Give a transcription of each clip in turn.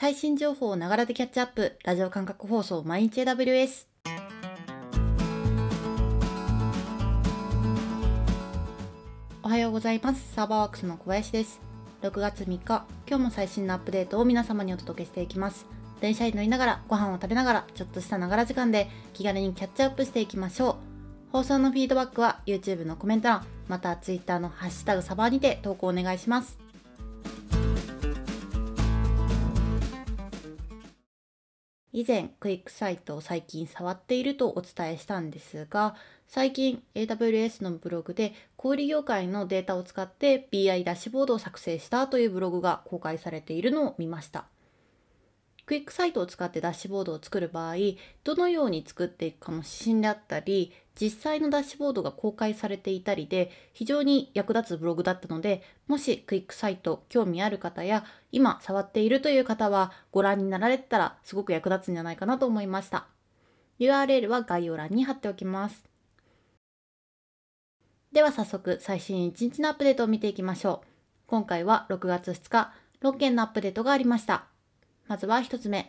最新情報をながらでキャッチアップ、ラジオ感覚放送毎日 AWS。おはようございます。サーバーワークスの小林です。6月3日、今日も最新のアップデートを皆様にお届けしていきます。電車に乗りながら、ご飯を食べながら、ちょっとしたながら時間で気軽にキャッチアップしていきましょう。放送のフィードバックは YouTube のコメント欄、また Twitter のハッシュタグサバーにて投稿お願いします。以前クイックサイトを最近触っているとお伝えしたんですが最近 AWS のブログで小売業界のデータを使って BI ダッシュボードを作成したというブログが公開されているのを見ましたクイックサイトを使ってダッシュボードを作る場合どのように作っていくかの指針であったり実際のダッシュボードが公開されていたりで非常に役立つブログだったのでもしクイックサイト興味ある方や今触っているという方はご覧になられたらすごく役立つんじゃないかなと思いました。URL は概要欄に貼っておきます。では早速最新1日のアップデートを見ていきましょう。今回は6月2日6件のアップデートがありました。まずは1つ目。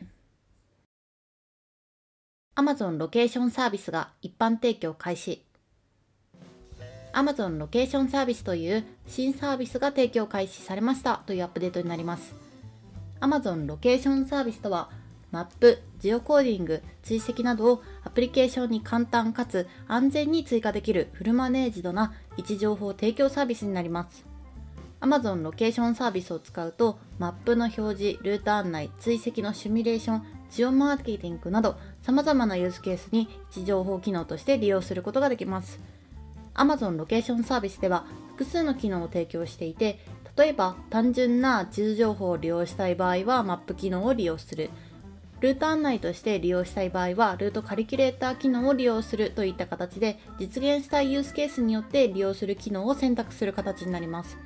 Amazon ロケーションサービスが一般提供開始。Amazon ロケーションサービスという新サービスが提供開始されましたというアップデートになります。Amazon ロケーションサービスとはマップ、ジオコーディング、追跡などをアプリケーションに簡単かつ安全に追加できるフルマネージドな位置情報提供サービスになります。Amazon ロケーションサービスを使うとマップの表示、ルート案内、追跡のシミュレーション、ジオマーケティングなど様々なユースケースに位置情報機能として利用することができます。Amazon ロケーションサービスでは複数の機能を提供していて、例えば単純な地図情報を利用したい場合はマップ機能を利用する。ルート案内として利用したい場合はルートカリキュレーター機能を利用するといった形で実現したいユースケースによって利用する機能を選択する形になります。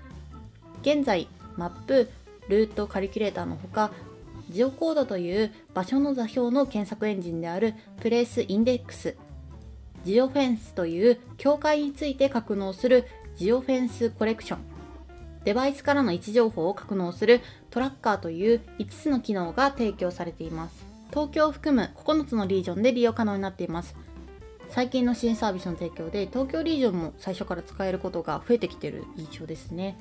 現在、マップ、ルートカリキュレーターのほかジオコードという場所の座標の検索エンジンであるプレイスインデックス、ジオフェンスという境界について格納するジオフェンスコレクション、デバイスからの位置情報を格納するトラッカーという5つの機能が提供されています。東京を含む9つのリージョンで利用可能になっています。最近の新サービスの提供で東京リージョンも最初から使えることが増えてきている印象ですね。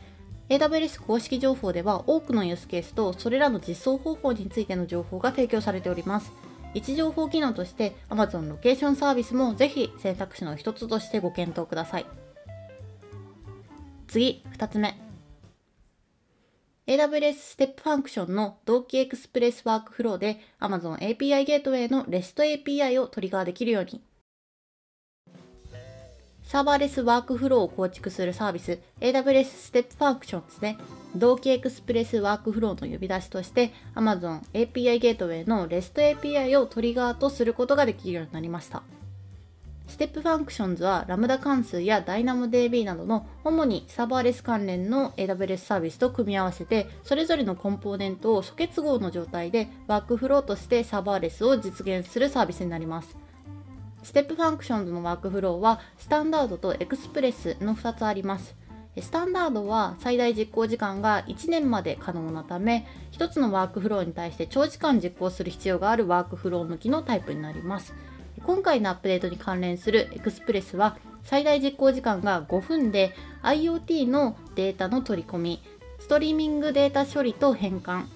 AWS 公式情報では多くのユースケースとそれらの実装方法についての情報が提供されております。位置情報機能として Amazon ロケーションサービスもぜひ選択肢の一つとしてご検討ください。次、2つ目。AWS ステップファンクションの同期エクスプレスワークフローで Amazon API Gateway の REST API をトリガーできるようにサーバーレスワークフローを構築するサービス AWS Step Functions ですね。同期エクスプレスワークフローの呼び出しとして Amazon API Gateway の REST API をトリガーとすることができるようになりました。Step Functions は Lambda 関数や DynamoDB などの主にサーバーレス関連の AWS サービスと組み合わせてそれぞれのコンポーネントを疎結合の状態でワークフローとしてサーバーレスを実現するサービスになります。 Step Functions のワークフローはスタンダードとエクスプレスの2つあります。スタンダードは最大実行時間が1年まで可能なため、1つのワークフローに対して長時間実行する必要があるワークフロー向きのタイプになります。今回のアップデートに関連するエクスプレスは最大実行時間が5分で IoT のデータの取り込み、ストリーミングデータ処理と変換、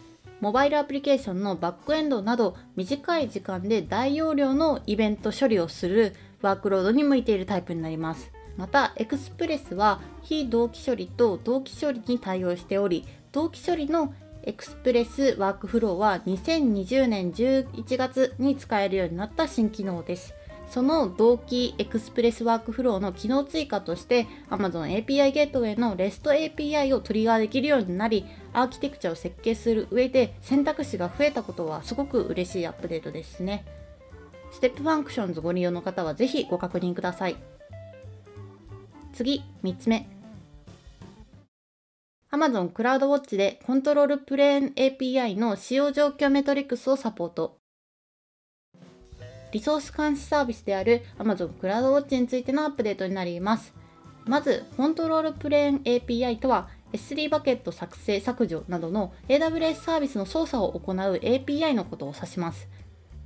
モバイルアプリケーションのバックエンドなど短い時間で大容量のイベント処理をするワークロードに向いているタイプになります。また、エクスプレスは非同期処理と同期処理に対応しており、同期処理のエクスプレスワークフローは2020年11月に使えるようになった新機能です。その同期エクスプレスワークフローの機能追加として Amazon API Gateway の REST API をトリガーできるようになりアーキテクチャを設計する上で選択肢が増えたことはすごく嬉しいアップデートですね。 Step Functions ご利用の方はぜひご確認ください。次3つ目。Amazon クラウドウォッチでコントロールプレーン API の使用状況メトリックスをサポート。リソース監視サービスである Amazon クラウドウォッチについてのアップデートになります。まず、コントロールプレーン API とは S3 バケット作成削除などの AWS サービスの操作を行う API のことを指します。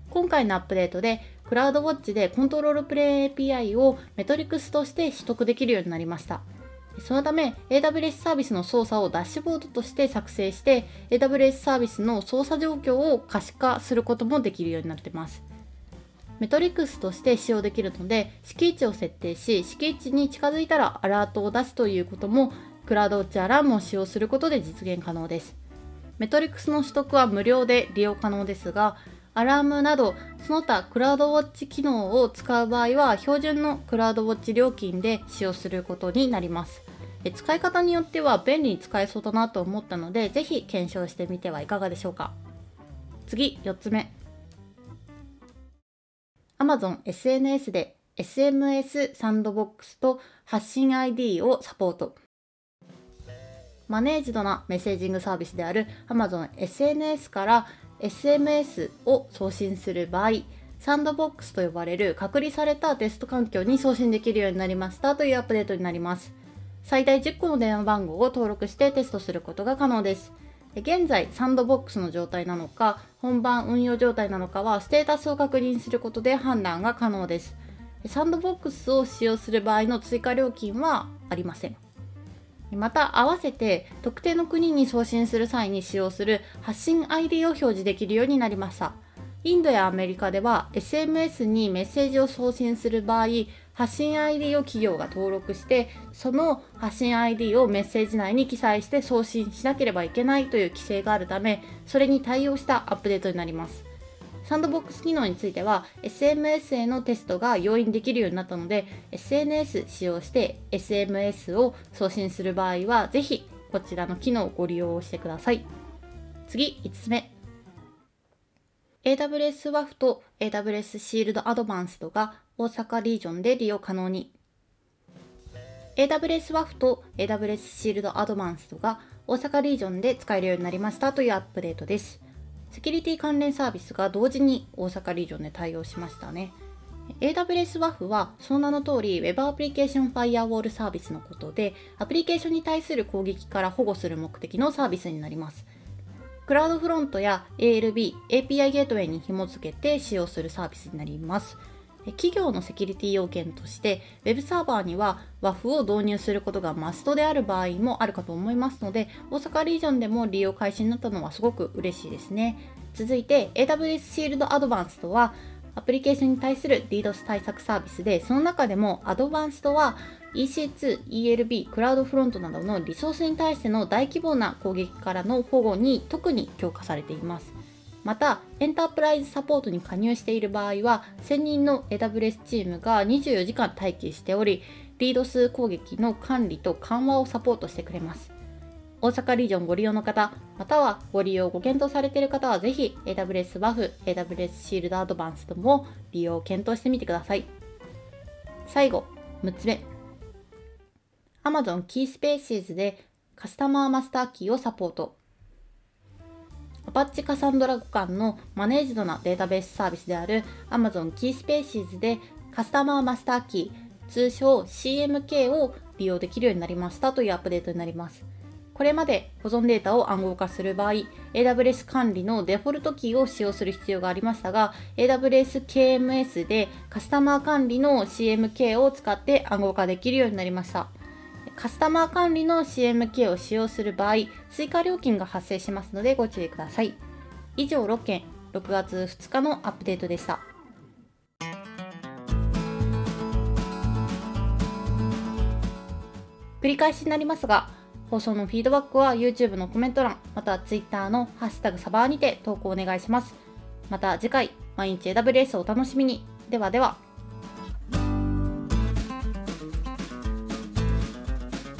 今回のアップデートで、クラウドウォッチでコントロールプレイ API をメトリクスとして取得できるようになりました。そのため、AWS サービスの操作をダッシュボードとして作成して、AWS サービスの操作状況を可視化することもできるようになってます。メトリクスとして使用できるので、敷地を設定し、敷地に近づいたらアラートを出すということも、クラウドウォッチアラームを使用することで実現可能です。メトリクスの取得は無料で利用可能ですが、アラームなどその他クラウドウォッチ機能を使う場合は標準のクラウドウォッチ料金で使用することになります。使い方によっては便利に使えそうだなと思ったのでぜひ検証してみてはいかがでしょうか。次4つ目。Amazon SNS で SMS サンドボックスと発信 ID をサポートマネージドなメッセージングサービスである Amazon SNS から SMS を送信する場合、サンドボックスと呼ばれる隔離されたテスト環境に送信できるようになりましたというアップデートになります。最大10個の電話番号を登録してテストすることが可能です。現在、サンドボックスの状態なのか、本番運用状態なのかは、ステータスを確認することで判断が可能です。サンドボックスを使用する場合の追加料金はありません。また合わせて特定の国に送信する際に使用する発信 ID を表示できるようになりました。インドやアメリカでは SMS にメッセージを送信する場合、発信 ID を企業が登録して、その発信 ID をメッセージ内に記載して送信しなければいけないという規制があるため、それに対応したアップデートになります。サンドボックス機能については SMS へのテストが容易にできるようになったので SNS 使用して SMS を送信する場合はぜひこちらの機能をご利用してください次5つ目 AWS WAF と AWS シールドアドバンスドが大阪リージョンで利用可能に AWS WAF と AWS シールドアドバンスドが大阪リージョンで使えるようになりましたというアップデートです。セキュリティ関連サービスが同時に大阪リージョンで対応しましたね。AWS WAF はその名の通り Web アプリケーションファイアウォールサービスのことでアプリケーションに対する攻撃から保護する目的のサービスになります。クラウドフロントや ALB、API ゲートウェイに紐付けて使用するサービスになります。企業のセキュリティ要件として Web サーバーには WAF を導入することがマストである場合もあるかと思いますので大阪リージョンでも利用開始になったのはすごく嬉しいですね。続いて AWS シールドアドバンストはアプリケーションに対する DDoS 対策サービスでその中でもアドバンストは EC2、ELB、クラウドフロントなどのリソースに対しての大規模な攻撃からの保護に特に強化されています。また、エンタープライズサポートに加入している場合は、専任の AWS チームが24時間待機しており、リード数攻撃の管理と緩和をサポートしてくれます。大阪リージョンご利用の方、またはご利用ご検討されている方は、ぜひ AWS WAF、AWS シールドアドバンスとも利用を検討してみてください。最後、6つ目。Amazon Key Spaces でカスタマーマスターキーをサポート。アパッチカサンドラ互換のマネージドなデータベースサービスである Amazon Keyspaces でカスタマーマスターキー、通称 CMK を利用できるようになりましたというアップデートになります。これまで保存データを暗号化する場合、AWS 管理のデフォルトキーを使用する必要がありましたが、AWS KMS でカスタマー管理の CMK を使って暗号化できるようになりました。カスタマー管理の CMK を使用する場合、追加料金が発生しますのでご注意ください。以上6件、6月2日のアップデートでした。繰り返しになりますが、放送のフィードバックは YouTube のコメント欄、また Twitter のハッシュタグサバーにて投稿お願いします。また次回、毎日 AWS をお楽しみに。ではでは。